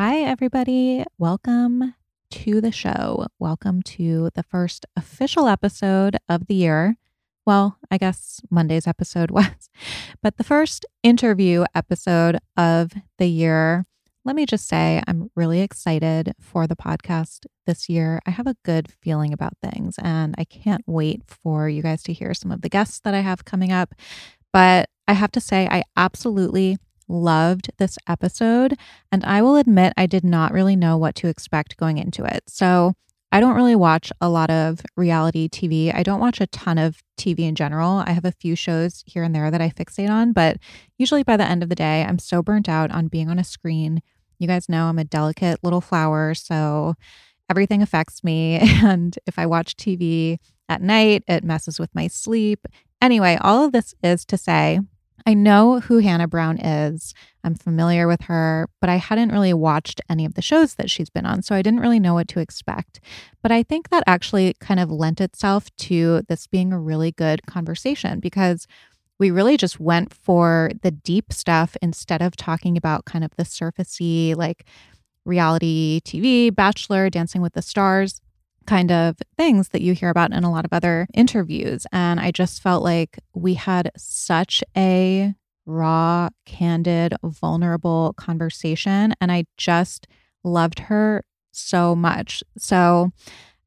Hi, everybody. Welcome to the show. Welcome to the first official episode of the year. Well, I guess Monday's episode was, but the first interview episode of the year. Let me just say, I'm really excited for the podcast this year. I have a good feeling about things, and I can't wait for you guys to hear some of the guests that I have coming up. But I have to say, I absolutely loved this episode. And I will admit, I did not really know what to expect going into it. So I don't really watch a lot of reality TV. I don't watch a ton of TV in general. I have a few shows here and there that I fixate on, but usually by the end of the day, I'm so burnt out on being on a screen. You guys know I'm a delicate little flower, so everything affects me. And if I watch TV at night, it messes with my sleep. Anyway, all of this is to say I know who Hannah Brown is. I'm familiar with her, but I hadn't really watched any of the shows that she's been on. So I didn't really know what to expect. But I think that actually kind of lent itself to this being a really good conversation because we really just went for the deep stuff instead of talking about kind of the surfacey, like reality TV, Bachelor, Dancing with the Stars kind of things that you hear about in a lot of other interviews. And I just felt like we had such a raw, candid, vulnerable conversation. And I just loved her so much. So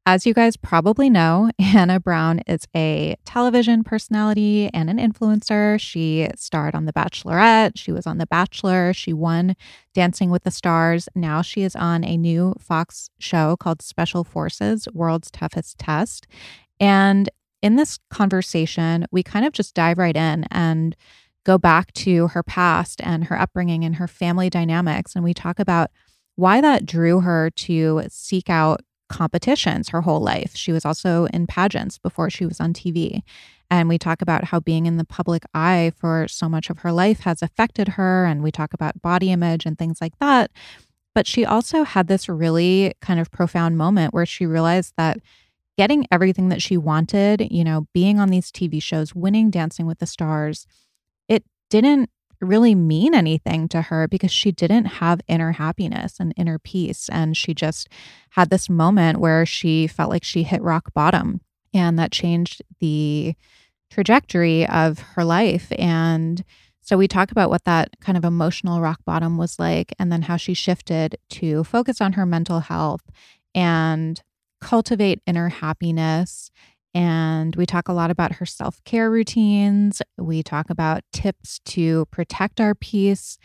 as you guys probably know, Hannah Brown is a television personality and an influencer. She starred on The Bachelorette, she was on The Bachelor, she won Dancing with the Stars. Now she is on a new Fox show called Special Forces World's Toughest Test. And in this conversation, we kind of just dive right in and go back to her past and her upbringing and her family dynamics. And we talk about why that drew her to seek out competitions her whole life. She was also in pageants before she was on TV. And we talk about how being in the public eye for so much of her life has affected her. And we talk about body image and things like that. But she also had this really kind of profound moment where she realized that getting everything that she wanted, you know, being on these TV shows, winning Dancing with the Stars, it didn't really mean anything to her because she didn't have inner happiness and inner peace. And she just had this moment where she felt like she hit rock bottom. And that changed the trajectory of her life. And so we talk about what that kind of emotional rock bottom was like, and then how she shifted to focus on her mental health and cultivate inner happiness and we talk a lot about her self care routines. We talk about tips to protect our peace.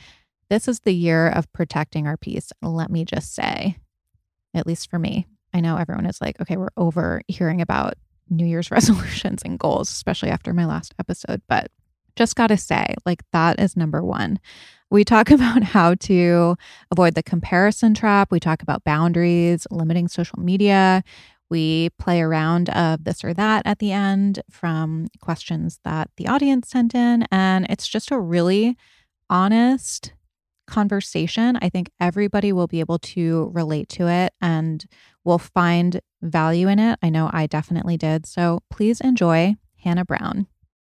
This is the year of protecting our peace, let me just say, at least for me. I know everyone is like, okay, we're over hearing about New Year's resolutions and goals, especially after my last episode. But just got to say, like, that is number one. We talk about how to avoid the comparison trap. We talk about boundaries, limiting social media. We play around of this or that at the end from questions that the audience sent in. And it's just a really honest conversation. I think everybody will be able to relate to it and will find value in it. I know I definitely did. So please enjoy Hannah Brown.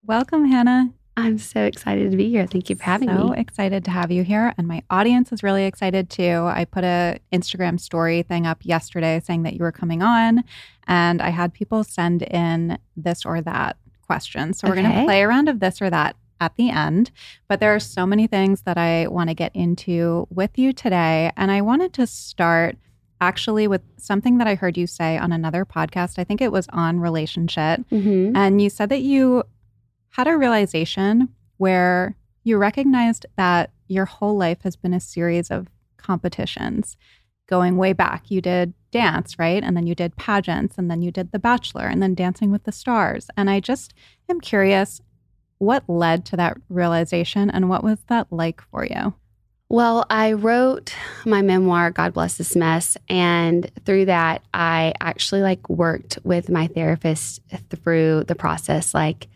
Welcome, Hannah. I'm so excited to be here. Thank you for having so me. So excited to have you here, and my audience is really excited too. I put a Instagram story thing up yesterday saying that you were coming on, and I had people send in this or that question. So we're going to play a round of this or that at the end. But there are so many things that I want to get into with you today, and I wanted to start actually with something that I heard you say on another podcast. I think it was on relationship. hmm And you said that you had a realization where you recognized that your whole life has been a series of competitions going way back. You did dance, right? And then you did pageants, and then you did The Bachelor, and then Dancing with the Stars. And I just am curious what led to that realization and what was that like for you? Well, I wrote my memoir, God Bless This Mess. And through that, I actually like worked with my therapist through the process. Like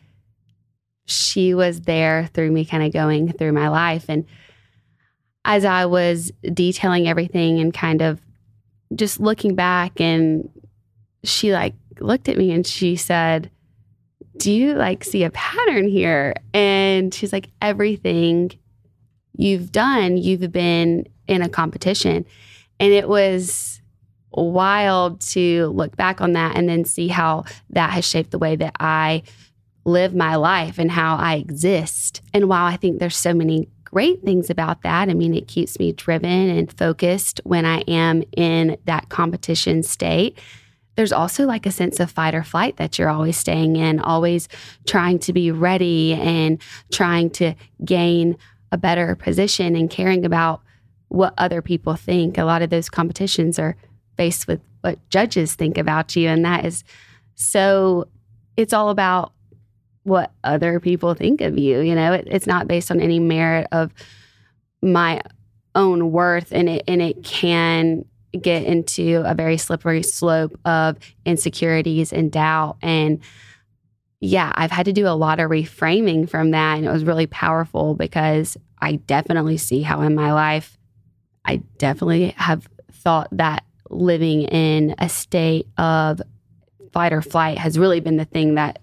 she was there through me kind of going through my life. And as I was detailing everything and kind of just looking back, and she like looked at me and she said, Do you like see a pattern here? And she's like, Everything you've done, you've been in a competition. And it was wild to look back on that and then see how that has shaped the way that I live my life and how I exist. And while I think there's so many great things about that, I mean, it keeps me driven and focused when I am in that competition state. There's also like a sense of fight or flight that you're always staying in, always trying to be ready and trying to gain a better position and caring about what other people think. A lot of those competitions are faced with what judges think about you. And that is so, it's all about what other people think of you. You know, it, it's not based on any merit of my own worth. And it, and it can get into a very slippery slope of insecurities and doubt. And yeah, I've had to do a lot of reframing from that. And it was really powerful because I definitely see how in my life, I definitely have thought that living in a state of fight or flight has really been the thing that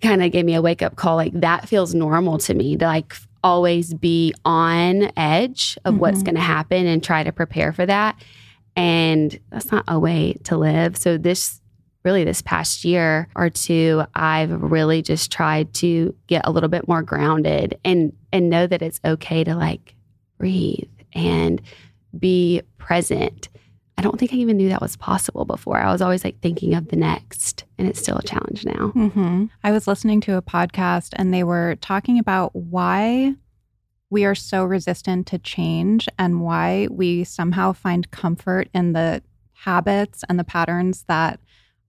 kind of gave me a wake up call. Like that feels normal to me to like always be on edge of what's Mhm. going to happen and try to prepare for that. And that's not a way to live. So this really this past year or two, I've really just tried to get a little bit more grounded and and know that it's okay to like breathe and be present. I don't think I even knew that was possible before. I was always like thinking of the next, and it's still a challenge now. hmm I was listening to a podcast and they were talking about why we are so resistant to change and why we somehow find comfort in the habits and the patterns that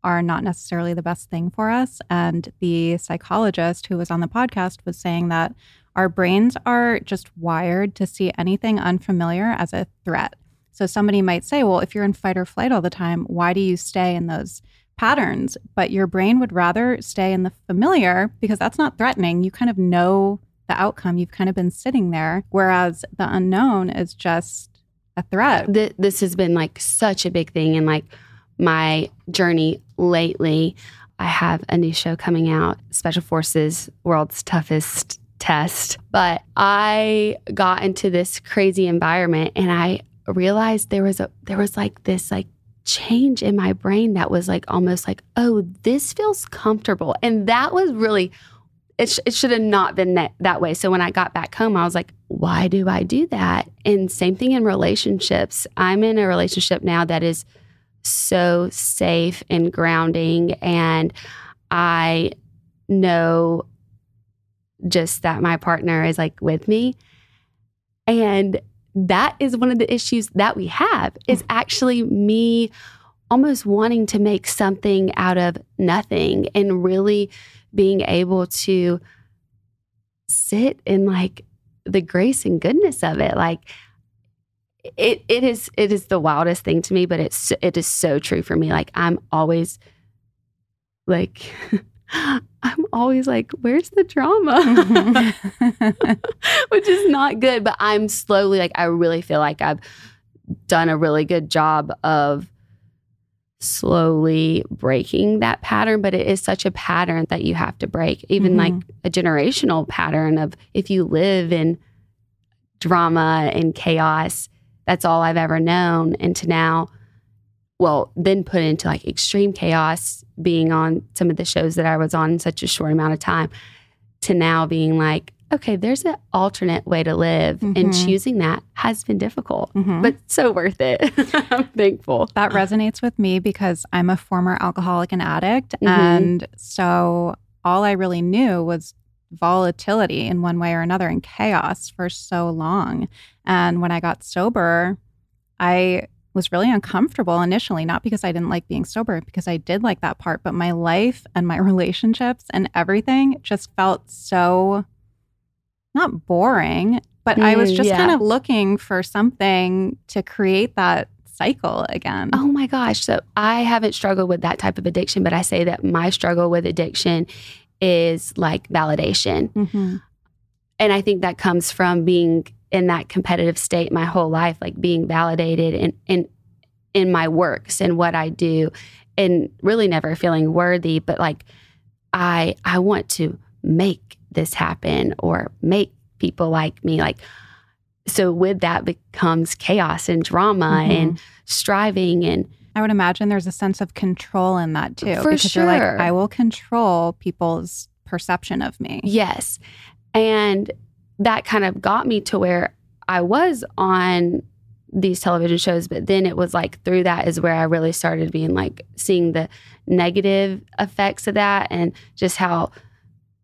are not necessarily the best thing for us. And the psychologist who was on the podcast was saying that our brains are just wired to see anything unfamiliar as a threat. So somebody might say, well, if you're in fight or flight all the time, why do you stay in those patterns? But your brain would rather stay in the familiar because that's not threatening. You kind of know the outcome. You've kind of been sitting there. Whereas the unknown is just a threat. Th- this has been like such a big thing in like my journey lately. I have a new show coming out, Special Forces World's Toughest Test. But I got into this crazy environment and I realized there was a there was like this like change in my brain that was like almost like, oh, this feels comfortable. And that was really it, sh- it should have not been that, that way. So when I got back home, I was like, why do I do that? And same thing in relationships. I'm in a relationship now that is so safe and grounding. And I know just that my partner is like with me. And that is one of the issues that we have is mm. actually me almost wanting to make something out of nothing and really being able to sit in like the grace and goodness of it. Like it it is it is the wildest thing to me but it's it is so true for me. Like i'm always like I'm always like, where's the drama? Which is not good. But I'm slowly, like, I really feel like I've done a really good job of slowly breaking that pattern. But it is such a pattern that you have to break, even like mm-hmm. a generational pattern of if you live in drama and chaos, that's all I've ever known. And to now, well, then put into like extreme chaos, being on some of the shows that I was on in such a short amount of time, to now being like, okay, there's an alternate way to live, and Mhm. choosing that has been difficult, Mhm. but so worth it. I'm thankful. that resonates with me because I'm a former alcoholic and addict. Mhm. And so all I really knew was volatility in one way or another and chaos for so long. And when I got sober, I was really uncomfortable initially, not because I didn't like being sober, because I did like that part, but my life and my relationships and everything just felt so not boring, but I was Mm, just yeah. kind of looking for something to create that cycle again. Oh my gosh. So I haven't struggled with that type of addiction, but I say that my struggle with addiction is like validation. Mm-hmm. And I think that comes from being in that competitive state my whole life, like being validated in, in, in my works and what I do and really never feeling worthy, but like I I want to make this happen or make people like me. Like so with that becomes chaos and drama Mhm. and striving and I would imagine there's a sense of control in that too. For because you're like, sure. I will control people's perception of me. Yes. And that kind of got me to where I was on these television shows, but then it was like through that is where I really started being like seeing the negative effects of that and just how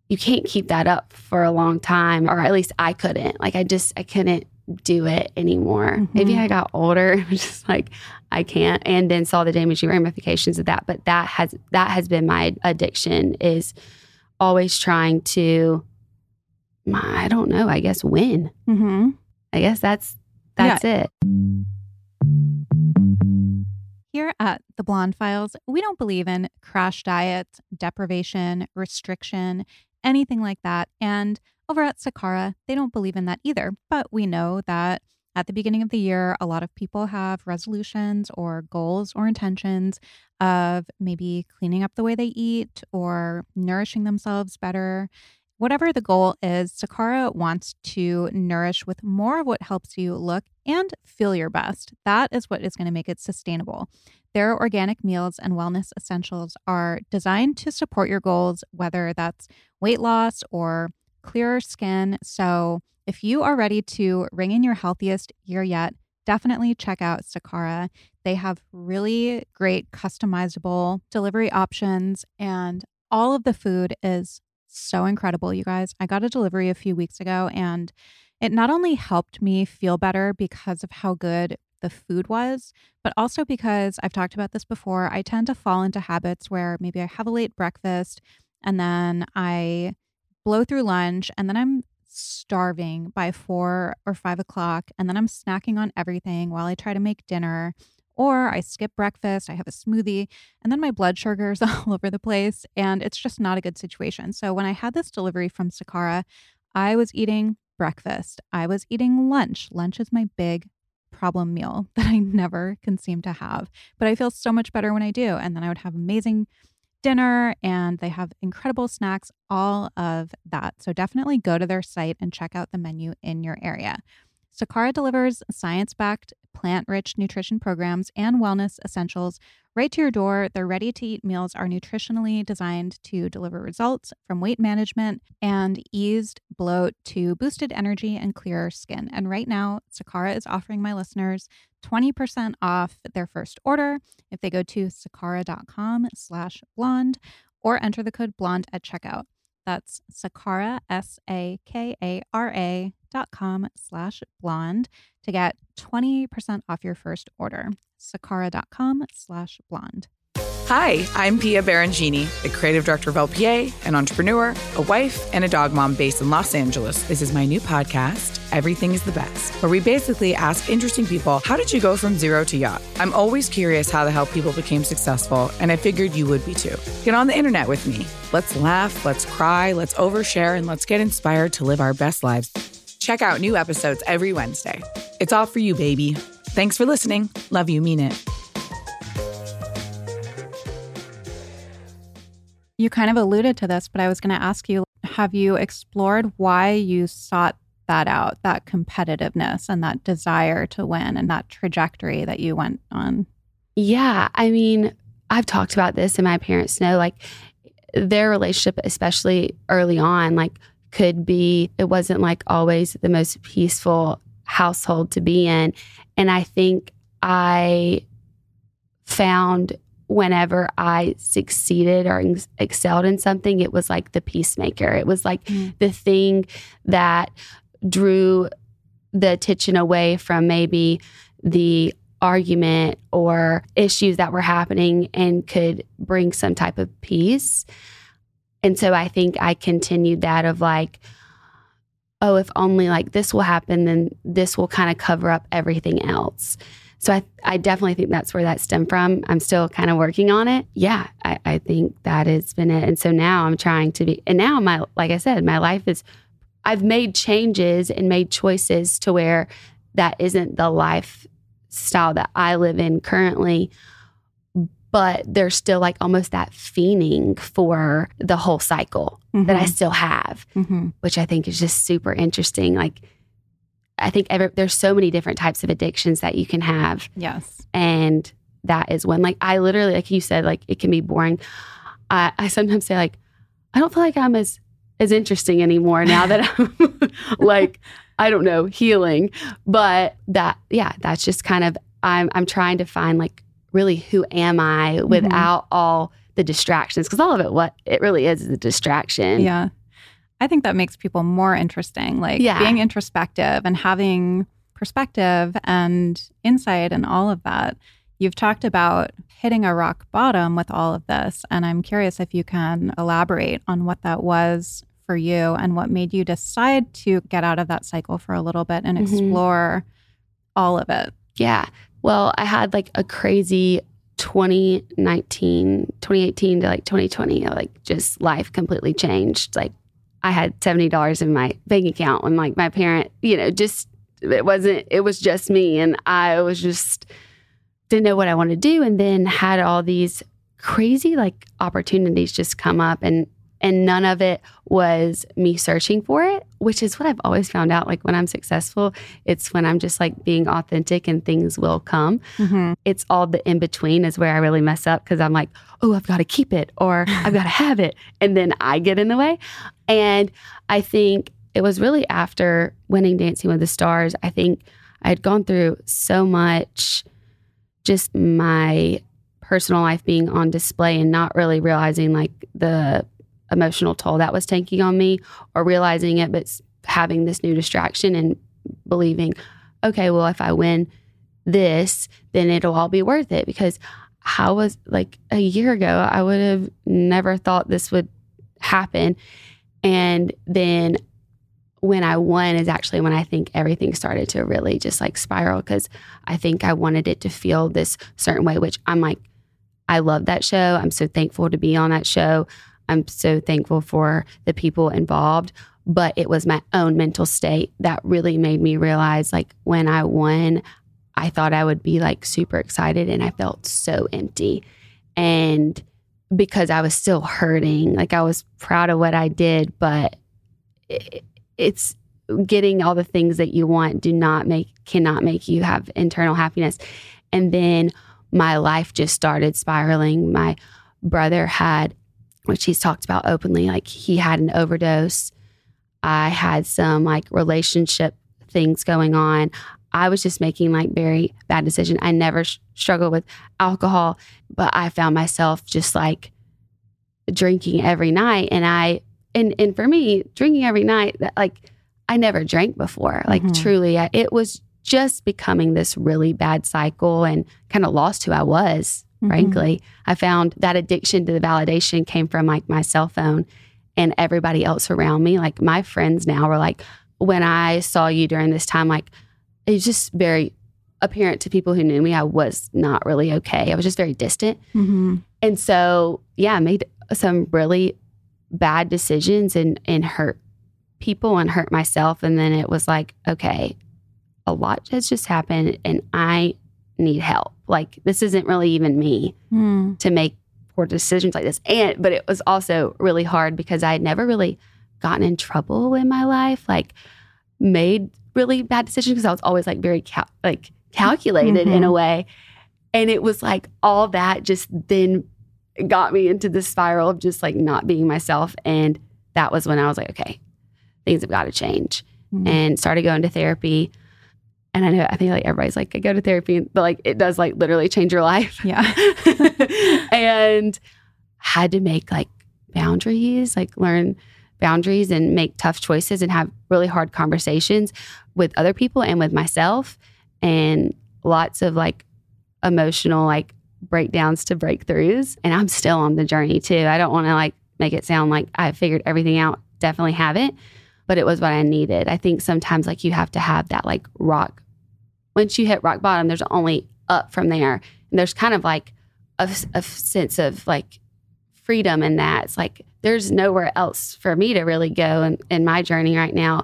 you can't keep that up for a long time, or at least I couldn't. Like I just I couldn't do it anymore. Maybe Mhm. I got older, just like I can't, and then saw the damaging ramifications of that. But that has that has been my addiction is always trying to I don't know, I guess when. Mm-hmm. I guess that's that's it. Here at the Blonde Files, we don't believe in crash diets, deprivation, restriction, anything like that. And over at Sakara, they don't believe in that either. But we know that at the beginning of the year, a lot of people have resolutions or goals or intentions of maybe cleaning up the way they eat or nourishing themselves better. Whatever the goal is, Sakara wants to nourish with more of what helps you look and feel your best. That is what is going to make it sustainable. Their organic meals and wellness essentials are designed to support your goals, whether that's weight loss or clearer skin. So, if you are ready to ring in your healthiest year yet, definitely check out Sakara. They have really great customizable delivery options, and all of the food is so incredible, you guys. I got a delivery a few weeks ago, and it not only helped me feel better because of how good the food was, but also because I've talked about this before. I tend to fall into habits where maybe I have a late breakfast and then I blow through lunch and then I'm starving by four or five o'clock. And then I'm snacking on everything while I try to make dinner. Or I skip breakfast, I have a smoothie, and then my blood sugar is all over the place. And it's just not a good situation. So when I had this delivery from Sakara, I was eating breakfast, I was eating lunch. Lunch is my big problem meal that I never can seem to have. But I feel so much better when I do. And then I would have amazing dinner and they have incredible snacks, all of that. So definitely go to their site and check out the menu in your area. Sakara delivers science backed, plant rich nutrition programs and wellness essentials right to your door. Their ready to eat meals are nutritionally designed to deliver results from weight management and eased bloat to boosted energy and clearer skin. And right now, Sakara is offering my listeners 20% off their first order if they go to sakara.com slash blonde or enter the code blonde at checkout. That's Sakara, S A K A R A dot com slash blonde to get 20% off your first order. Sakara.com slash blonde. Hi, I'm Pia Baroncini, the creative director of LPA, an entrepreneur, a wife, and a dog mom based in Los Angeles. This is my new podcast, Everything is the Best, where we basically ask interesting people, how did you go from zero to yacht? I'm always curious how the hell people became successful, and I figured you would be too. Get on the internet with me. Let's laugh, let's cry, let's overshare, and let's get inspired to live our best lives. Check out new episodes every Wednesday. It's all for you, baby. Thanks for listening. Love you, mean it. You kind of alluded to this, but I was going to ask you have you explored why you sought that out, that competitiveness and that desire to win and that trajectory that you went on? Yeah. I mean, I've talked about this and my parents know like their relationship, especially early on, like could be, it wasn't like always the most peaceful household to be in. And I think I found whenever I succeeded or excelled in something, it was like the peacemaker. It was like mm. the thing that drew the attention away from maybe the argument or issues that were happening and could bring some type of peace. And so I think I continued that of like, oh, if only like this will happen, then this will kind of cover up everything else. So I, I definitely think that's where that stemmed from. I'm still kind of working on it. Yeah, I, I think that has been it. And so now I'm trying to be, and now my, like I said, my life is, I've made changes and made choices to where that isn't the lifestyle that I live in currently. But there's still like almost that fiending for the whole cycle mm-hmm. that I mm-hmm. still have, mm-hmm. which I think is just super interesting. Like, I think every, there's so many different types of addictions that you can have. Yes. And that is one. Like I literally, like you said, like it can be boring. I, I sometimes say like, I don't feel like I'm as as interesting anymore now that I'm like, I don't know, healing. But that, yeah, that's just kind of I'm I'm trying to find like really who am I mm-hmm. without mm-hmm. all the distractions because all of it what it really is is a distraction. Yeah. I think that makes people more interesting. Like yeah. being introspective and having perspective and insight and all of that. You've talked about hitting a rock bottom with all of this. And I'm curious if you can elaborate on what that was for you and what made you decide to get out of that cycle for a little bit and mm-hmm. explore all of it. Yeah. Well, I had like a crazy 2019, 2018 to like 2020, like just life completely changed. Like I had $70 in my bank account when like my parent, you know, just it wasn't it was just me. And I was just didn't know what I wanted to do. And then had all these crazy like opportunities just come up. And and none of it was me searching for it, which is what I've always found out. Like when I'm successful, it's when I'm just like being authentic and things will come. Mm-hmm. It's all the in between is where I really mess up because I'm like, oh, I've got to keep it or I've got to have it. And then I get in the way. And I think it was really after winning Dancing with the Stars, I think I had gone through so much just my personal life being on display and not really realizing like the emotional toll that was taking on me or realizing it, but having this new distraction and believing, okay, well, if I win this, then it'll all be worth it. Because how was like a year ago, I would have never thought this would happen. And then when I won is actually when I think everything started to really just like spiral because I think I wanted it to feel this certain way, which I'm like, I love that show. I'm so thankful to be on that show. I'm so thankful for the people involved. But it was my own mental state that really made me realize like when I won, I thought I would be like super excited and I felt so empty. And because I was still hurting, like I was proud of what I did, but it, it's getting all the things that you want do not make cannot make you have internal happiness. And then my life just started spiraling. My brother had which he's talked about openly. Like he had an overdose. I had some like relationship things going on. I was just making like very bad decisions. I never sh- struggled with alcohol, but I found myself just like drinking every night. And I, and, and for me, drinking every night, that like I never drank before. Like mm-hmm. truly, I, it was just becoming this really bad cycle and kind of lost who I was mm-hmm. frankly. I found that addiction to the validation came from like my cell phone and everybody else around me. Like my friends now were like, when I saw you during this time, like it's just very apparent to people who knew me, I was not really okay. I was just very distant. Mm-hmm. And so, yeah, I made some really bad decisions and, and hurt people and hurt myself. And then it was like, okay, a lot has just happened and I need help. Like, this isn't really even me mm. to make poor decisions like this. And, but it was also really hard because I had never really gotten in trouble in my life, like, made really bad decisions because I was always like very, cal- like, calculated mm-hmm. in a mm-hmm. way. And it was like all that just then got me into the spiral of just like not being myself. And that was when I was like, okay, things have got to change mm-hmm. and started going to therapy. And I know, I think like everybody's like, I go to therapy, but like it does like literally change your life. Yeah. and had to make like boundaries, like learn boundaries and make tough choices and have really hard conversations with other people and with myself and lots of like emotional like breakdowns to breakthroughs. And I'm still on the journey too. I don't want to like make it sound like I figured everything out. Definitely haven't, but it was what I needed. I think sometimes like you have to have that like rock. Once you hit rock bottom, there's only up from there. And there's kind of like a, a sense of like freedom in that. It's like there's nowhere else for me to really go in, in my journey right now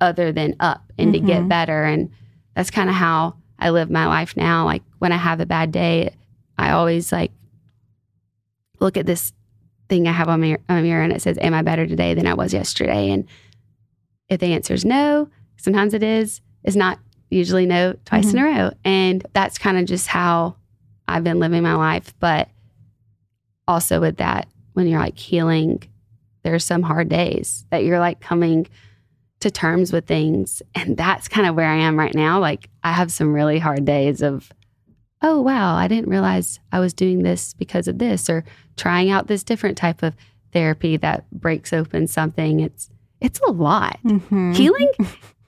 other than up and mm-hmm. to get mm-hmm. better. And that's kind of how I live my life now. Like when I have a bad day, I always like look at this thing I have on my, on my mirror and it says, Am I better today than I was yesterday? And if the answer is no, sometimes it is, it's not usually no twice mm-hmm. in a mm-hmm. row. And that's kind of just how I've been living my life. But also with that, when you're like healing, there's some hard days that you're like coming to terms with things. And that's kind of where I am right now. Like, I have some really hard days of, oh, wow, I didn't realize I was doing this because of this, or trying out this different type of therapy that breaks open something. It's, it's a lot. Mm-hmm. Healing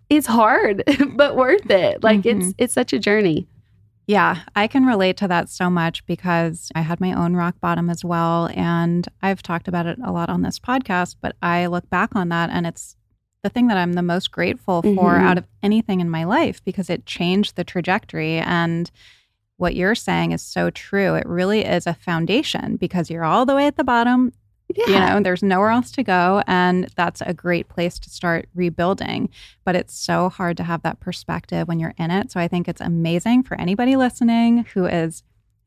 is hard, but worth it. Like mm-hmm. it's it's such a journey. Yeah, I can relate to that so much because I had my own rock bottom as well. And I've talked about it a lot on this podcast, but I look back on that and it's the thing that I'm the most grateful for mm-hmm. out of anything in my life because it changed the trajectory. And what you're saying is so true. It really is a foundation because you're all the way at the bottom. Yeah. You know, there's nowhere else to go. And that's a great place to start rebuilding. But it's so hard to have that perspective when you're in it. So I think it's amazing for anybody listening who is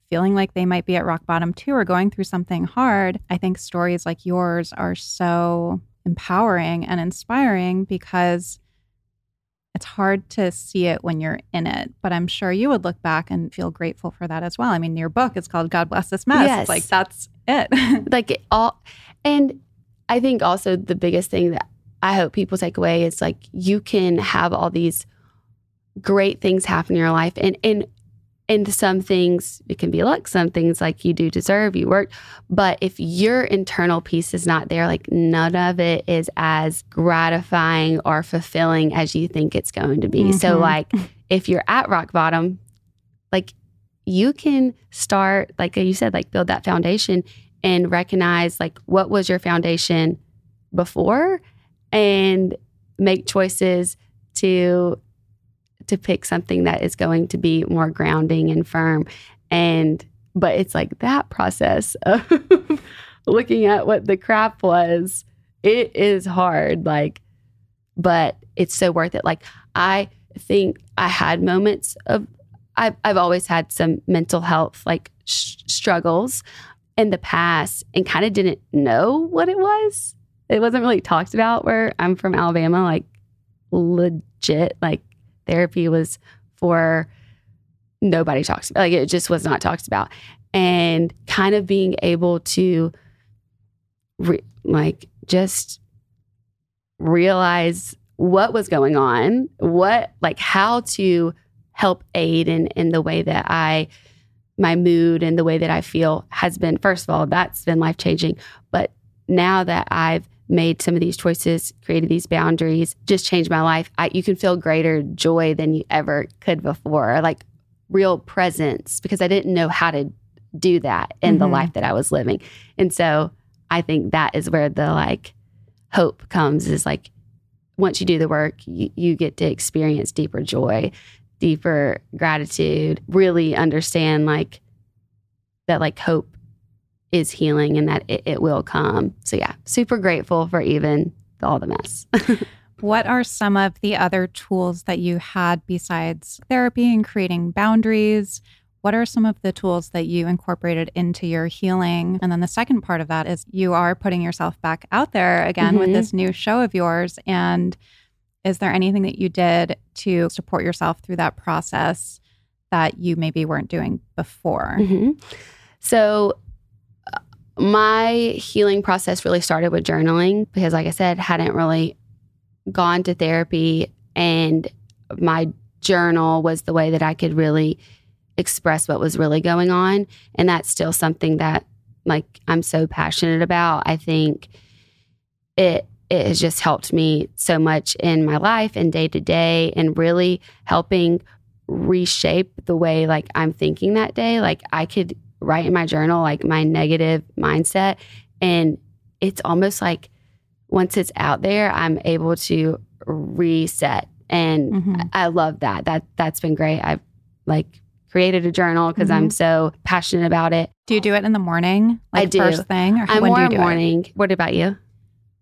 feeling like they might be at rock bottom too or going through something hard. I think stories like yours are so empowering and inspiring because it's hard to see it when you're in it. But I'm sure you would look back and feel grateful for that as well. I mean, your book is called God Bless This Mess. Yes. It's like that's it. like it all and I think also the biggest thing that I hope people take away is like you can have all these great things happen in your life and and and some things it can be luck. Some things like you do deserve you work. But if your internal peace is not there like none of it is as gratifying or fulfilling as you think it's going to be. Mm-hmm. so like if you're at rock bottom like you can start like you said like build that foundation and recognize like what was your foundation before and make choices to to pick something that is going to be more grounding and firm. And, but it's like that process of looking at what the crap was, it is hard. Like, but it's so worth it. Like, I think I had moments of, I've, I've always had some mental health like sh- struggles in the past and kind of didn't know what it was. It wasn't really talked about where I'm from Alabama, like legit, like therapy was for nobody talks about like it just was not talked about. And kind of being able to re- like just realize what was going on what like how to help aid in in the way that i my mood and the way that i feel has been first of all that's been life changing but now that i've made some of these choices, created these boundaries, just changed my life. I, you can feel greater joy than you ever could before, like real presence, because I didn't know how to do that in the Mhm. life that I was living. And so I think that is where the like hope comes is like once you do the work, you, you get to experience deeper joy, deeper gratitude, really understand like that like hope is healing and that it, it will come. So yeah, super grateful for even all the mess. What are some of the other tools that you had besides therapy and creating boundaries? What are some of the tools that you incorporated into your healing? And then the second part of that is you are putting yourself back out there again with Mhm. this new show of yours. And is there anything that you did to support yourself through that process that you maybe weren't doing before? Mhm. So, my healing process really started with journaling because, like I said, hadn't really gone to therapy, and my journal was the way that I could really express what was really going on. And that's still something that, like, I'm so passionate about. I think it it has just helped me so much in my life and day to day, and really helping reshape the way like I'm thinking that day. Like I could write in my journal like my negative mindset and it's almost like once it's out there I'm able to reset and Mhm. I I love that. That that's been great. I've like created a journal because I'm so passionate about it. Do you do it in the morning? I Like do. first thing? Or I'm when more do you do it? morning. What about you?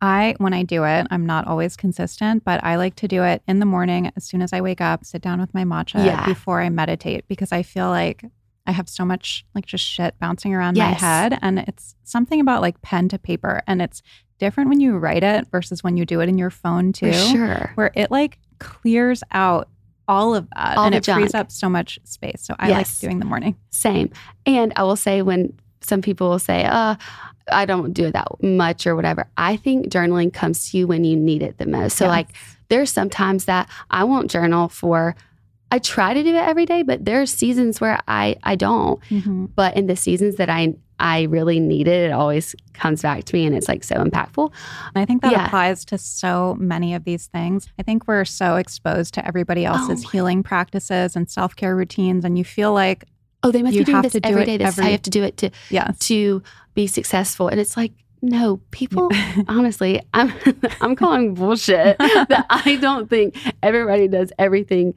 I, when I do it, I'm not always consistent, but I like to do it in the morning as soon as I wake up, sit down with my matcha Yeah. before I meditate because I feel like I have so much like just shit bouncing around my head. And it's something about like pen to paper. And it's different when you write it versus when you do it in your phone too, For sure. where it like clears out all of that All and it frees up so much space. So I Yes. like doing the morning. Same. And I will say when some people will say, uh, I don't do it that much or whatever. I think journaling comes to you when you need it the most. So Yes. like there's sometimes that I won't journal for I try to do it every day, but there are seasons where I I don't. Mhm. But in the seasons that I I really need it, it always comes back to me and it's like so impactful. And I think that Yeah. applies to so many of these things. I think we're so exposed to everybody else's my- healing practices and self care routines, and you feel like, Oh, they must be doing have this to do every day. This is every- you have to do it to yes, to be successful. And it's like, no, people honestly, I'm I'm calling bullshit that I don't think everybody does everything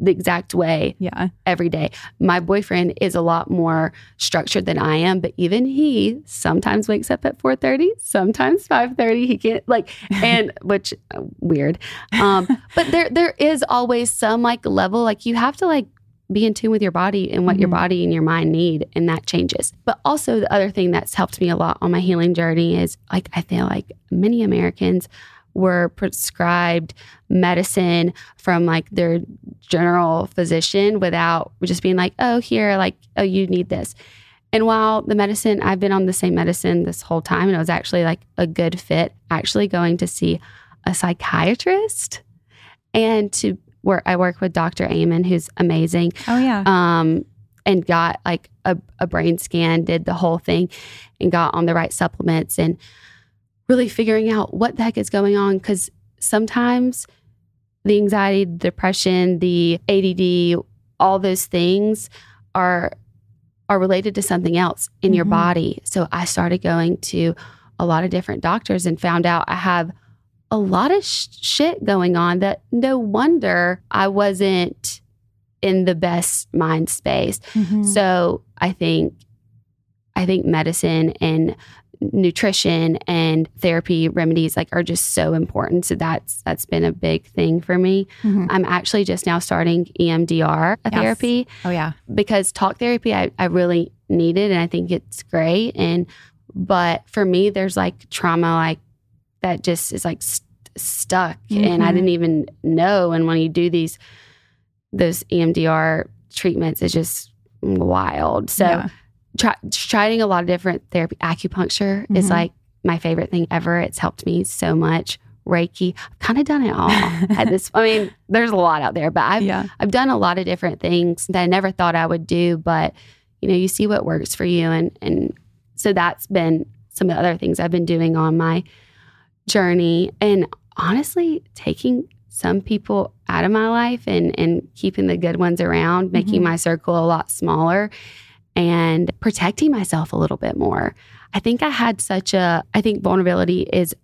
the exact way yeah, every day. My boyfriend is a lot more structured than I am, but even he sometimes wakes up at 4:30, sometimes 5:30. He can't like and which uh, weird. Um but there there is always some like level like you have to like be in tune with your body and what your Mhm. body and your mind need and that changes. But also the other thing that's helped me a lot on my healing journey is like I feel like many Americans were prescribed medicine from like their general physician without just being like, oh, here, like, oh, you need this. And while the medicine, I've been on the same medicine this whole time, and it was actually like a good fit, actually going to see a psychiatrist and to where I work with Dr. Amen, who's amazing oh yeah, um, and got like a, a brain scan, did the whole thing, and got on the right supplements and really figuring out what the heck is going on. Because sometimes the anxiety, the depression, the ADD, all those things are are related to something else in your Mhm. body. So I started going to a lot of different doctors and found out I have a lot of sh- shit going on that no wonder I wasn't in the best mind space. Mhm. So I think I think medicine and nutrition and therapy remedies like are just so important. So that's that's been a big thing for me. Mhm. I'm actually just now starting EMDR Yes. therapy oh yeah, because talk therapy I, I really needed and I think it's great. And but for me, there's like trauma like that just is like st- stuck and I Mhm. didn't even know. And when you do these those EMDR treatments, it's just wild. So yeah. Try, trying a lot of different therapy. Acupuncture is Mhm. like my favorite thing ever. It's helped me so much. Reiki, I've kind of done it all at this. I mean, there's a lot out there, but I've yeah. I've done a lot of different things that I never thought I would do, but you know, you see what works for you and and so that's been some of the other things I've been doing on my journey and honestly taking some people out of my life and and keeping the good ones around, making Mhm. my circle a lot smaller and protecting myself a little bit more. I think I had such a, I think vulnerability is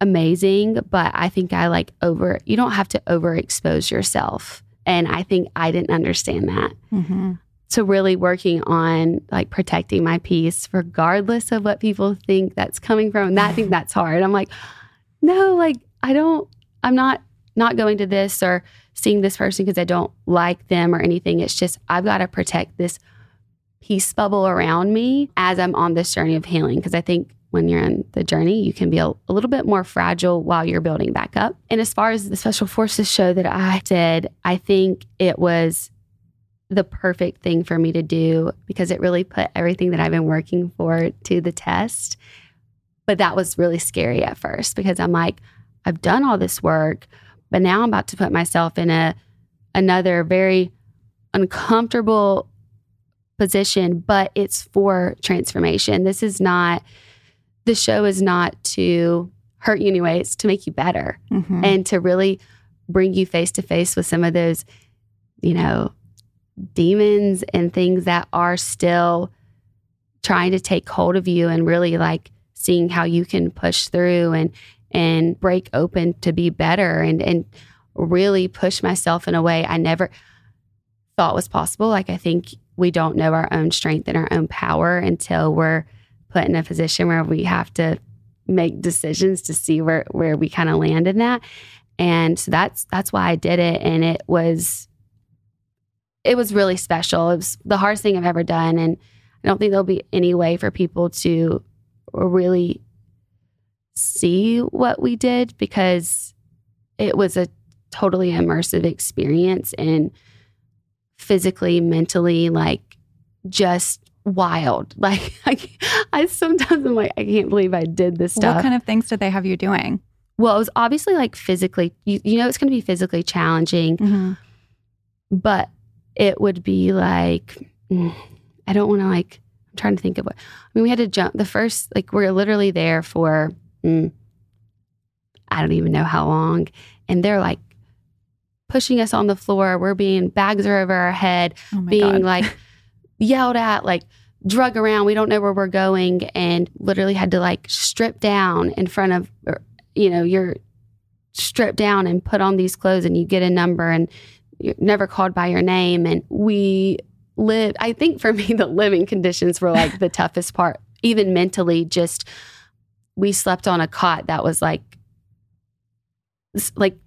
amazing, but I think I like over, you don't have to overexpose yourself. And I think I didn't understand that. Mm-hmm. So, really working on like protecting my peace, regardless of what people think that's coming from. And I think that's hard. I'm like, no, like, I don't, I'm not, not going to this or seeing this person because I don't like them or anything. It's just, I've got to protect this peace bubble around me as I'm on this journey of healing. Because I think when you're in the journey, you can be a, a, little bit more fragile while you're building back up. And as far as the Special Forces show that I did, I think it was the perfect thing for me to do because it really put everything that I've been working for to the test. But that was really scary at first because I'm like, I've done all this work, but now I'm about to put myself in a another very uncomfortable position, but it's for transformation. This is not the show is not to hurt you anyway, it's to make you better Mm-hmm. and to really bring you face to face with some of those, you know, demons and things that are still trying to take hold of you and really like seeing how you can push through and and break open to be better and and really push myself in a way I never thought was possible. Like I think we don't know our own strength and our own power until we're put in a position where we have to make decisions to see where where we kind of land in that. And so that's that's why I did it and it was it was really special. It was the hardest thing I've ever done and I don't think there'll be any way for people to really see what we did because it was a totally immersive experience and physically, mentally, like just wild. Like I, I sometimes I'm like, I can't believe I did this stuff. What kind of things did they have you doing? well, it was obviously like physically, you, you know, it's going to be physically challenging, Mm-hmm. but it would be like, I don't want to like, I'm trying to think of what, I mean, we had to jump the first, like, we're literally there for, mm, I don't even know how long. And they're like pushing us on the floor. We're being, bags are over our head. Oh being God. like yelled at, like drug around. We don't know where we're going, and literally had to like strip down in front of, er, you know, you're stripped down and put on these clothes, and you get a number, and you're never called by your name. And we lived. I think for me, the living conditions were like the toughest part, even mentally. Just we slept on a cot that was like, like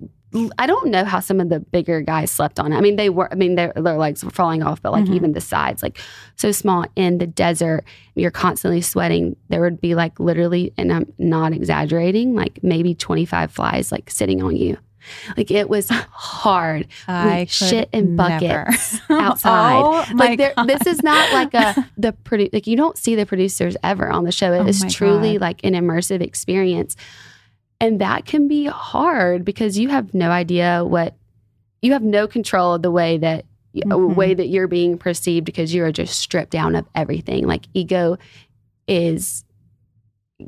I don't know how some of the bigger guys slept on it. I mean, they were, I mean, their, their legs were falling off, but like Mhm. even the sides, like so small in the desert, you're constantly sweating. There would be like literally, and I'm not exaggerating, like maybe 25 flies like sitting on you. Like it was hard. I shit in buckets never. outside. Oh like there, this is not like a the produ- like you don't see the producers ever on the show. It Oh is truly God. like an immersive experience. And that can be hard because you have no idea what you have no control of the way that a Mhm. way that you're being perceived because you are just stripped down of everything. Like ego is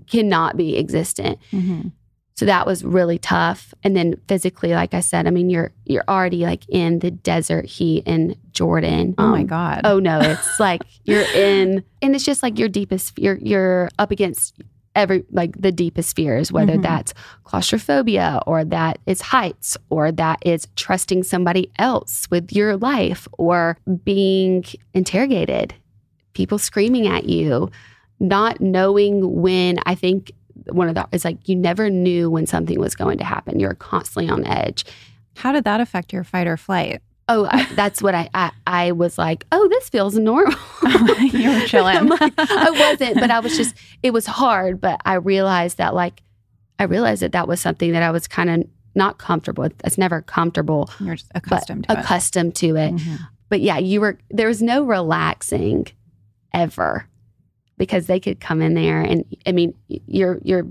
cannot be existent. Mhm. So that was really tough. And then physically, like I said, I mean, you're you're already like in the desert heat in Jordan. Oh my Um, God. Oh no, it's like you're in, and it's just like your deepest. You're you're up against every like the deepest fears, whether Mhm. that's claustrophobia or that is heights or that is trusting somebody else with your life or being interrogated, people screaming at you, not knowing when. I think one of the is like you never knew when something was going to happen. You're constantly on edge. How did that affect your fight or flight? Oh, I, that's what I, I I was like. Oh, this feels normal. You were chilling. Like, I wasn't, but I was just. It was hard, but I realized that like, I realized that that was something that I was kind of not comfortable with. It's never comfortable, You're just accustomed to it. accustomed to it. Mhm. But yeah, you were. There was no relaxing, ever, because they could come in there and I mean, you're you're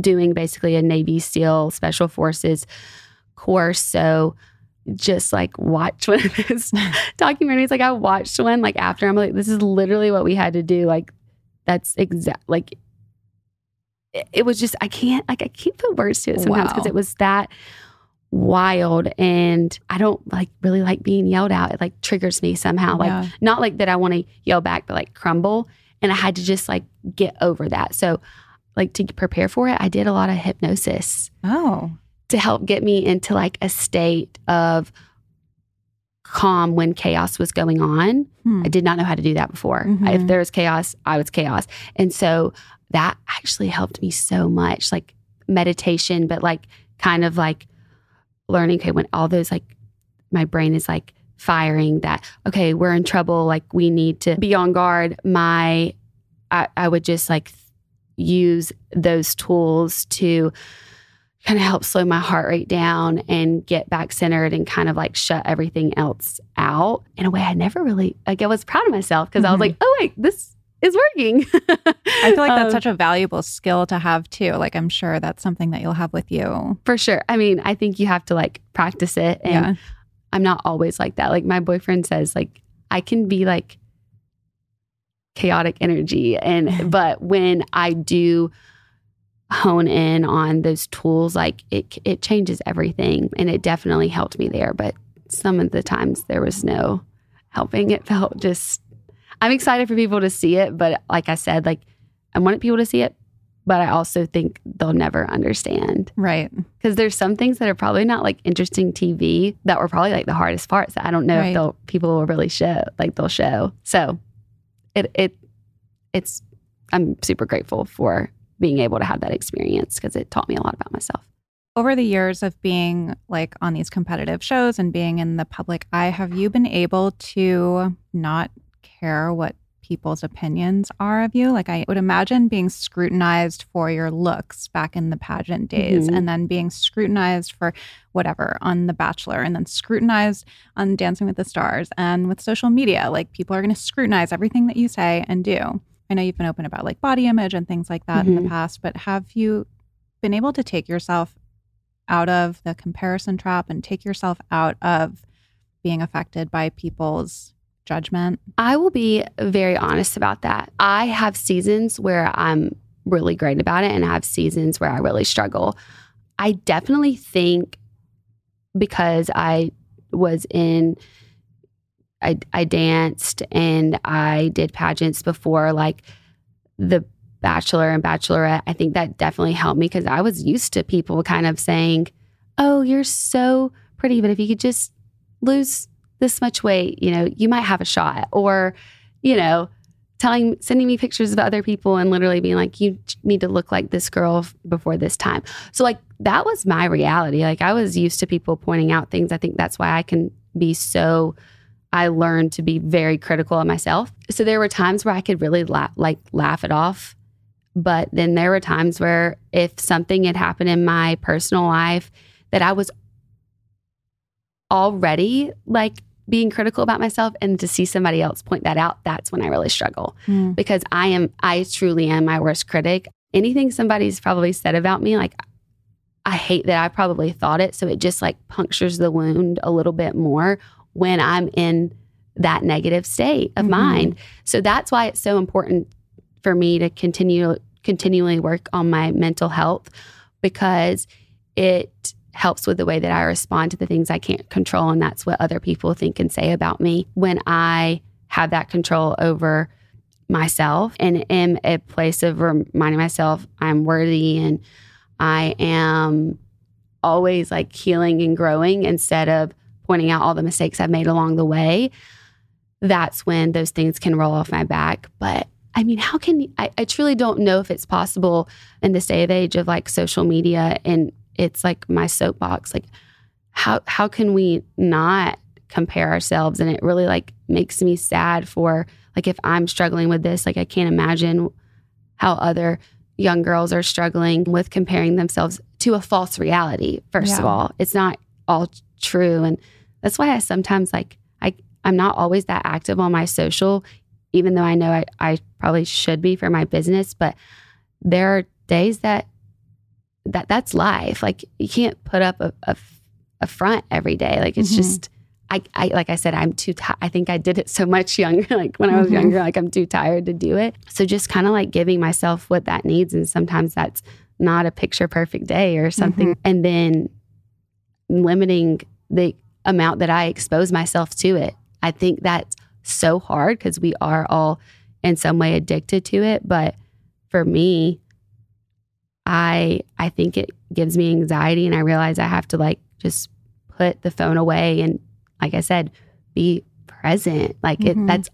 doing basically a Navy SEAL Special Forces course, so just like watch one of those documentaries. Like I watched one like after I'm like, this is literally what we had to do. Like that's exact like it, it was just I can't like I can't put words to it sometimes because Wow. it was that wild and I don't like really like being yelled at. It like triggers me somehow. Like Yeah. not like that I want to yell back, but like crumble. And I had to just like get over that. So like to prepare for it, I did a lot of hypnosis Oh. To help get me into like a state of calm when chaos was going on. Hmm. I did not know how to do that before. Mhm. If there was chaos, I was chaos. And so that actually helped me so much, like meditation, but like kind of like learning, okay, when all those like my brain is like firing that, okay, we're in trouble, like we need to be on guard. My, I, I would just like use those tools to kind of help slow my heart rate down and get back centered and kind of like shut everything else out in a way I never really like I was proud of myself because I was like, oh wait, this is working. I feel like that's Um, such a valuable skill to have too. Like I'm sure that's something that you'll have with you. for sure. I mean, I think you have to like practice it and yeah. I'm not always like that. Like my boyfriend says, like I can be like chaotic energy, and but when I do hone in on those tools, like it it changes everything, and it definitely helped me there. But some of the times there was no helping. It felt just. I'm excited for people to see it, but like I said, like I wanted people to see it, but I also think they'll never understand Right. because there's some things that are probably not like interesting TV that were probably like the hardest parts I don't know Right. if they'll people will really show like they'll show. So it it it's I'm super grateful for being able to have that experience because it taught me a lot about myself. Over the years of being like on these competitive shows and being in the public eye, have you been able to not care what people's opinions are of you? Like I would imagine being scrutinized for your looks back in the pageant days Mhm. and then being scrutinized for whatever on The Bachelor and then scrutinized on Dancing with the Stars and with social media. Like people are going to scrutinize everything that you say and do. I know you've been open about like body image and things like that in the Mhm. past, but have you been able to take yourself out of the comparison trap and take yourself out of being affected by people's judgment? I will be very honest about that. I have seasons where I'm really great about it, and I have seasons where I really struggle. I definitely think because I was in, I, I danced and I did pageants before, like the Bachelor and Bachelorette. I think that definitely helped me because I was used to people kind of saying, Oh, you're so pretty, but if you could just lose this much weight, you know, you might have a shot. Or, you know, telling, sending me pictures of other people and literally being like, you need to look like this girl before this time. So, like, that was my reality. Like, I was used to people pointing out things. I think that's why I can be so, I learned to be very critical of myself. So, there were times where I could really la- like laugh it off. But then there were times where if something had happened in my personal life that I was already like being critical about myself and to see somebody else point that out, that's when I really struggle hmm. because I am, I truly am my worst critic. Anything somebody's probably said about me, like I hate that I probably thought it. So it just like punctures the wound a little bit more when I'm in that negative state of Mhm. mind. So that's why it's so important for me to continue continually work on my mental health because it helps with the way that I respond to the things I can't control and that's what other people think and say about me when I have that control over myself and am a place of reminding myself I'm worthy and I am always like healing and growing instead of pointing out all the mistakes I've made along the way, that's when those things can roll off my back. But I mean, how can I, I truly don't know if it's possible in this day of age of like social media and it's like my soapbox. Like how how can we not compare ourselves? And it really like makes me sad for like if I'm struggling with this, like I can't imagine how other young girls are struggling with comparing themselves to a false reality. First of all, it's not all true. And that's why I sometimes like I I'm not always that active on my social, even though I know I, I probably should be for my business. But there are days that that that's life. Like you can't put up a, a, a front every day. Like it's Mhm. just I, I like I said, I'm too. Ti- I think I did it so much younger. Like when I was Mhm. younger, like I'm too tired to do it. So just kind of like giving myself what that needs, and sometimes that's not a picture perfect day or something. And then limiting the amount that I expose myself to it. I think that's so hard because we are all in some way addicted to it. But for me, I I think it gives me anxiety and I realize I have to like just put the phone away and like I said, be present. Like Mhm. it that's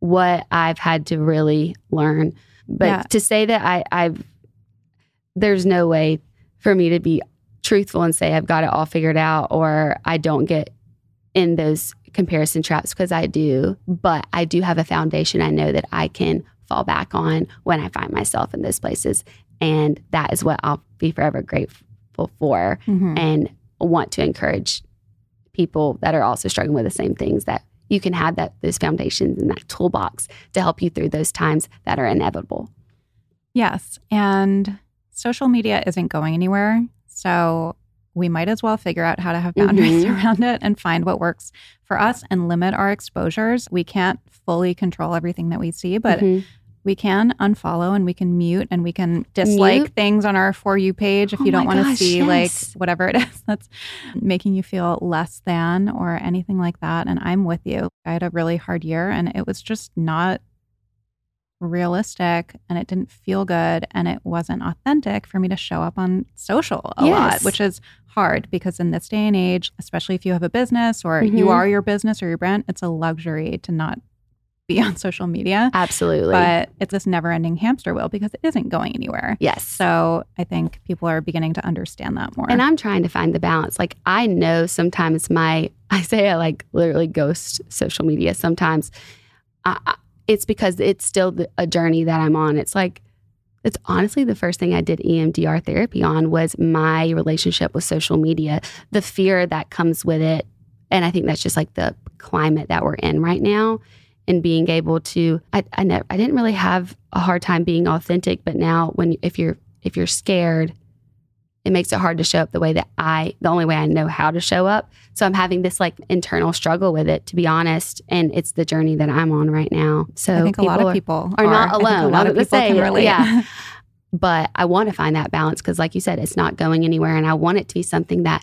what I've had to really learn. But Yeah. to say that I I've there's no way for me to be truthful and say I've got it all figured out or I don't get in those comparison traps because I do, but I do have a foundation I know that I can fall back on when I find myself in those places. And that is what I'll be forever grateful for Mhm. and want to encourage people that are also struggling with the same things that you can have that those foundations and that toolbox to help you through those times that are inevitable. Yes. And social media isn't going anywhere. So we might as well figure out how to have boundaries Mhm. around it and find what works for us and limit our exposures. We can't fully control everything that we see, but Mhm. we can unfollow and we can mute and we can dislike Mute? things on our For You page if Oh you don't want to see yes. like whatever it is that's making you feel less than or anything like that. And I'm with you. I had a really hard year and it was just not realistic and it didn't feel good and it wasn't authentic for me to show up on social a lot, which is hard because in this day and age, especially if you have a business or you Mhm. are your business or your brand, it's a luxury to not be on social media. Absolutely. But it's this never ending hamster wheel because it isn't going anywhere. yes. So I think people are beginning to understand that more. And I'm trying to find the balance. Like I know sometimes my I say I like literally ghost social media. Sometimes I- it's because it's still a journey that I'm on. It's like it's honestly the first thing I did EMDR therapy on was my relationship with social media, the fear that comes with it, and I think that's just like the climate that we're in right now. And being able to, I I, never, I didn't really have a hard time being authentic, but now when if you're if you're scared it makes it hard to show up the way that I, the only way I know how to show up. So I'm having this like internal struggle with it, to be honest. And it's the journey that I'm on right now. So I think a lot of are- people are not I think alone. A lot of people gonna can relate. yeah. But I want to find that balance because, like you said, it's not going anywhere. And I want it to be something that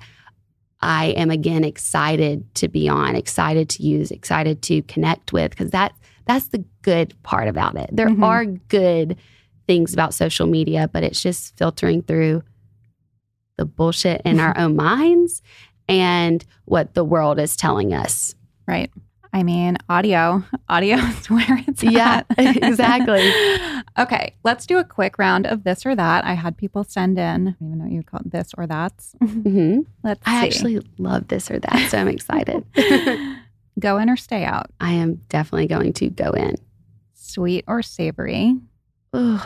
I am again excited to be on, excited to use, excited to connect with, because that that's the good part about it. There Mhm. are good things about social media, but it's just filtering through the bullshit in our own minds and what the world is telling us. Right. I mean, audio. Audio is where it's Yeah, at. exactly. okay, let's do a quick round of this or that. I had people send in, I don't even know what you would call it, this or that's. hmm Let's I see. actually love this or that, so I'm excited. Go in or stay out. I am definitely going to go in. Sweet or savory. Ugh.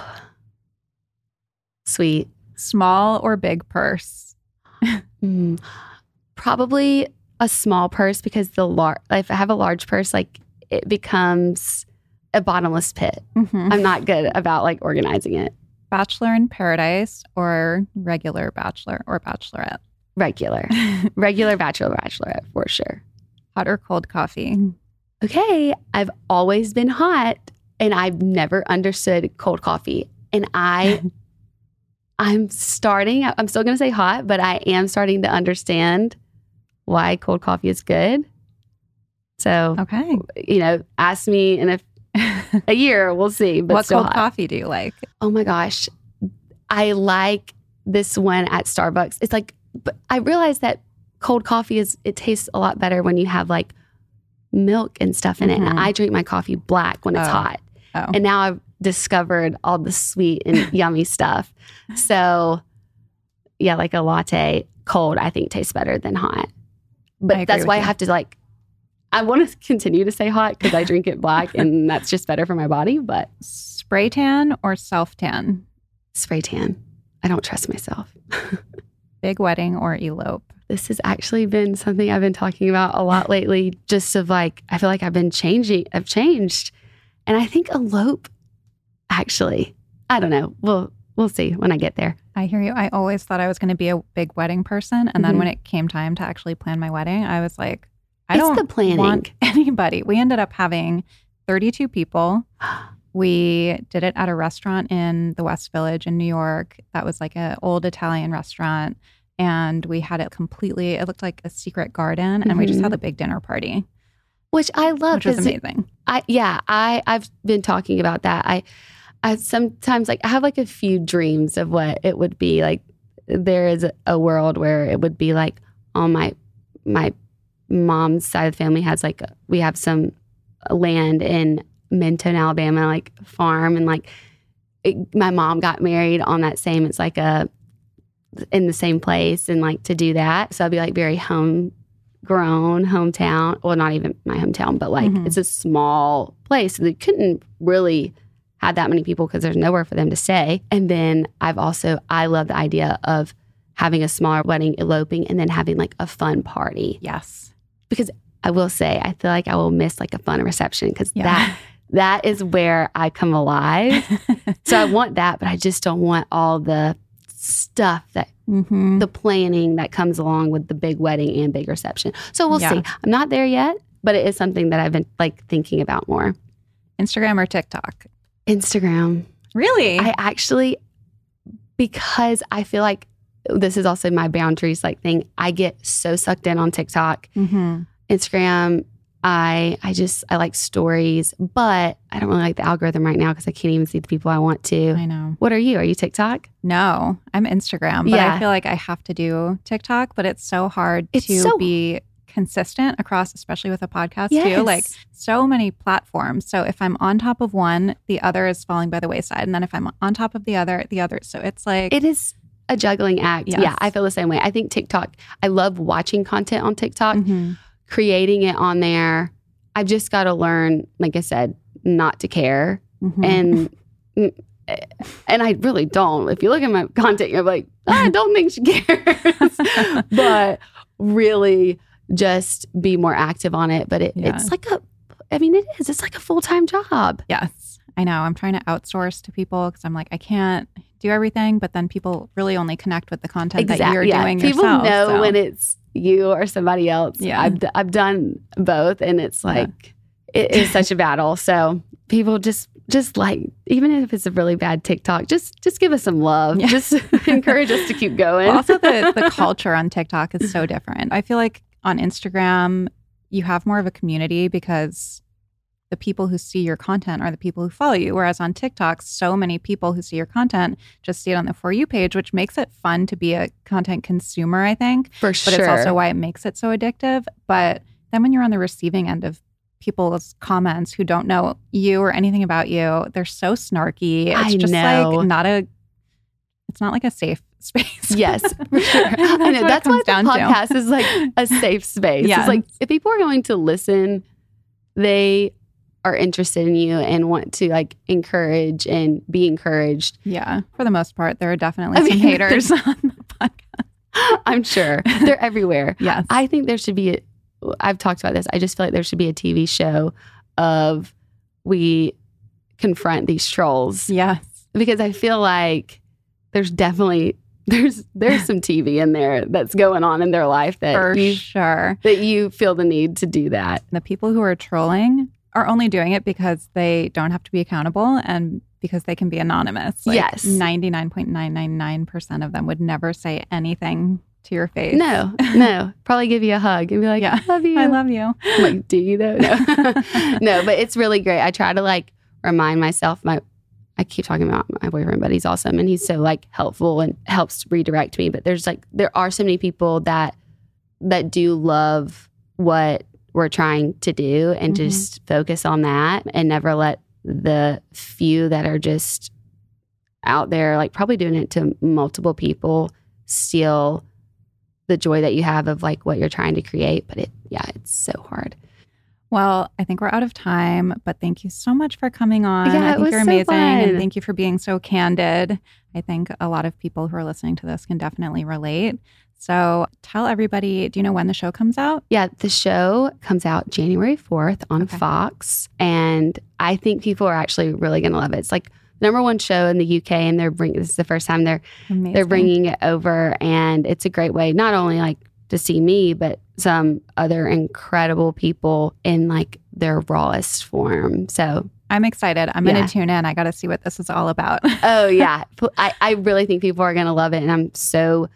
Sweet. Small or big purse. Mm. Probably a small purse because the lar- if I have a large purse, like it becomes a bottomless pit. Mhm. I'm not good about like organizing it. Bachelor in paradise or regular bachelor or bachelorette. Regular, regular bachelor, bachelorette for sure. Hot or cold coffee. Okay, I've always been hot, and I've never understood cold coffee, and I. I'm starting, I'm still going to say hot, but I am starting to understand why cold coffee is good. So, Okay. you know, ask me in a, a year, we'll see. But what cold hot. coffee do you like? Oh my gosh. I like this one at Starbucks. It's like, but I realize that cold coffee is, it tastes a lot better when you have like milk and stuff in it. Mhm. And I drink my coffee black when it's Oh. hot. Oh. And now I've discovered all the sweet and yummy stuff. So, yeah, like a latte cold, I think tastes better than hot. But that's why I have to like, I want to continue to say hot because I drink it black and that's just better for my body. But Spray tan or self tan? spray tan, I don't trust myself. Big wedding or elope? This has actually been something I've been talking about a lot lately, just of like, I feel like I've been changing, I've changed. And I think elope, actually, I don't know. We'll, we'll see when I get there. I hear you. I always thought I was going to be a big wedding person. And then Mhm. when it came time to actually plan my wedding, I was like, I It's don't the planning. want anybody. We ended up having 32 people. We did it at a restaurant in the West Village in New York. That was like an old Italian restaurant. and we had it completely. It looked like a secret garden, and we just had a big dinner party, which I love. which was 'cause it- amazing. I yeah, I I've been talking about that. I I sometimes like I have like a few dreams of what it would be like. There is a world where it would be like on my my mom's side of the family has like we have some land in Minton, Alabama, like farm, and like it, my mom got married on that same. It's like a in the same place, and like to do that, so I'd be like very home grown hometown. Well, not even my hometown, but like Mhm. it's a small place. So they couldn't really have that many people because there's nowhere for them to stay. And then I've also I love the idea of having a smaller wedding, eloping, and then having like a fun party. Yes. Because I will say, I feel like I will miss like a fun reception because Yeah. that that is where I come alive. so I want that, but I just don't want all the stuff that hmm the planning that comes along with the big wedding and big reception. So we'll Yeah. see. I'm not there yet, but it is something that I've been like thinking about more. Instagram or TikTok? Instagram. Really? I actually because I feel like this is also my boundaries like thing. I get so sucked in on TikTok, hmm Instagram. I I just I like stories, but I don't really like the algorithm right now because I can't even see the people I want to. I know. What are you? Are you TikTok? No, I'm Instagram, but Yeah. I feel like I have to do TikTok, but it's so hard It's to so- be consistent across, especially with a podcast Yes. too. Like so many platforms. So if I'm on top of one, the other is falling by the wayside. And then if I'm on top of the other, the other. So it's like, It is a juggling act. Yes. Yeah, I feel the same way. I think TikTok, I love watching content on TikTok, Mhm. creating it on there. I've just got to learn, like I said, not to care. Mhm. And mm, and I really don't. If you look at my content, you're like, "Ah, I don't think she cares. but really just be more active on it. But it, Yeah. it's like a I mean, it is. It's like a full time job. yes, I know. I'm trying to outsource to people because I'm like, I can't do everything, but then people really only connect with the content that you're yeah. doing People yourself. know so. when it's you or somebody else. Yeah. I've, I've done both, and it's Yeah. like it is such a battle. So people just just like even if it's a really bad TikTok, just just give us some love. Yeah. Just encourage us to keep going. Well, also the the culture on TikTok is so different. I feel like on Instagram you have more of a community because the people who see your content are the people who follow you. Whereas on TikTok, so many people who see your content just see it on the For You page, which makes it fun to be a content consumer, I think. For But sure. it's also why it makes it so addictive. But then when you're on the receiving end of people's comments who don't know you or anything about you, they're so snarky. It's I just know. like not a it's not like a safe space. Yes, for sure. I know. what That's why the down to. podcast is like a safe space. Yes. It's like if people are going to listen, they are interested in you and want to like encourage and be encouraged. Yeah, for the most part, there are definitely I some mean, haters on the podcast. I'm sure they're everywhere. Yes. I think there should be. A, I've talked about this. I just feel like there should be a TV show of we confront these trolls yes. because I feel like there's definitely there's there's some TV in there that's going on in their life that For you sure. that you feel the need to do that. The people who are trolling are only doing it because they don't have to be accountable and because they can be anonymous. Like Yes. 99.999% of them would never say anything to your face. No, no, probably give you a hug and be like, Yeah. "I love you." I love you. I'm like, do you though? No. no, but it's really great. I try to like remind myself. My I keep talking about my boyfriend, but he's awesome and he's so like helpful and helps redirect me. But there's like there are so many people that that do love what we're trying to do and Mhm. just focus on that and never let the few that are just out there like probably doing it to multiple people steal the joy that you have of like what you're trying to create but it yeah it's so hard Well, I think we're out of time, but thank you so much for coming on. Yeah, I it think was you're so amazing. And thank you for being so candid. I think a lot of people who are listening to this can definitely relate. So tell everybody, do you know when the show comes out? yeah the show comes out january 4th on Okay. fox and i think people are actually really going to love it it's like the number one show in the uk and they're bringing this is the first time they're Amazing. they're bringing it over and it's a great way not only like to see me but some other incredible people in like their rawest form so I'm excited. I'm going to tune in. I got to see what this is all about. oh yeah I, I really think people are going to love it and i'm so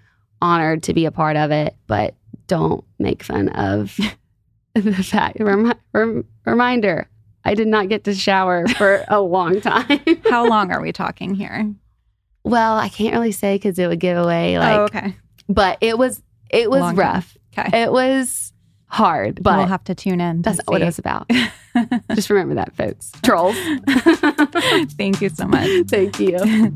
honored to be a part of it, but don't make fun of the fact. Rem- rem- reminder I did not get to shower for a long time. How long are we talking here? well, I can't really say because it would give away oh, like, oh, okay. but it was, it was Long rough. Okay. It was hard, but we'll have to tune in. to that's not what it was about. Just remember that, folks. Trolls. Thank you so much. Thank you.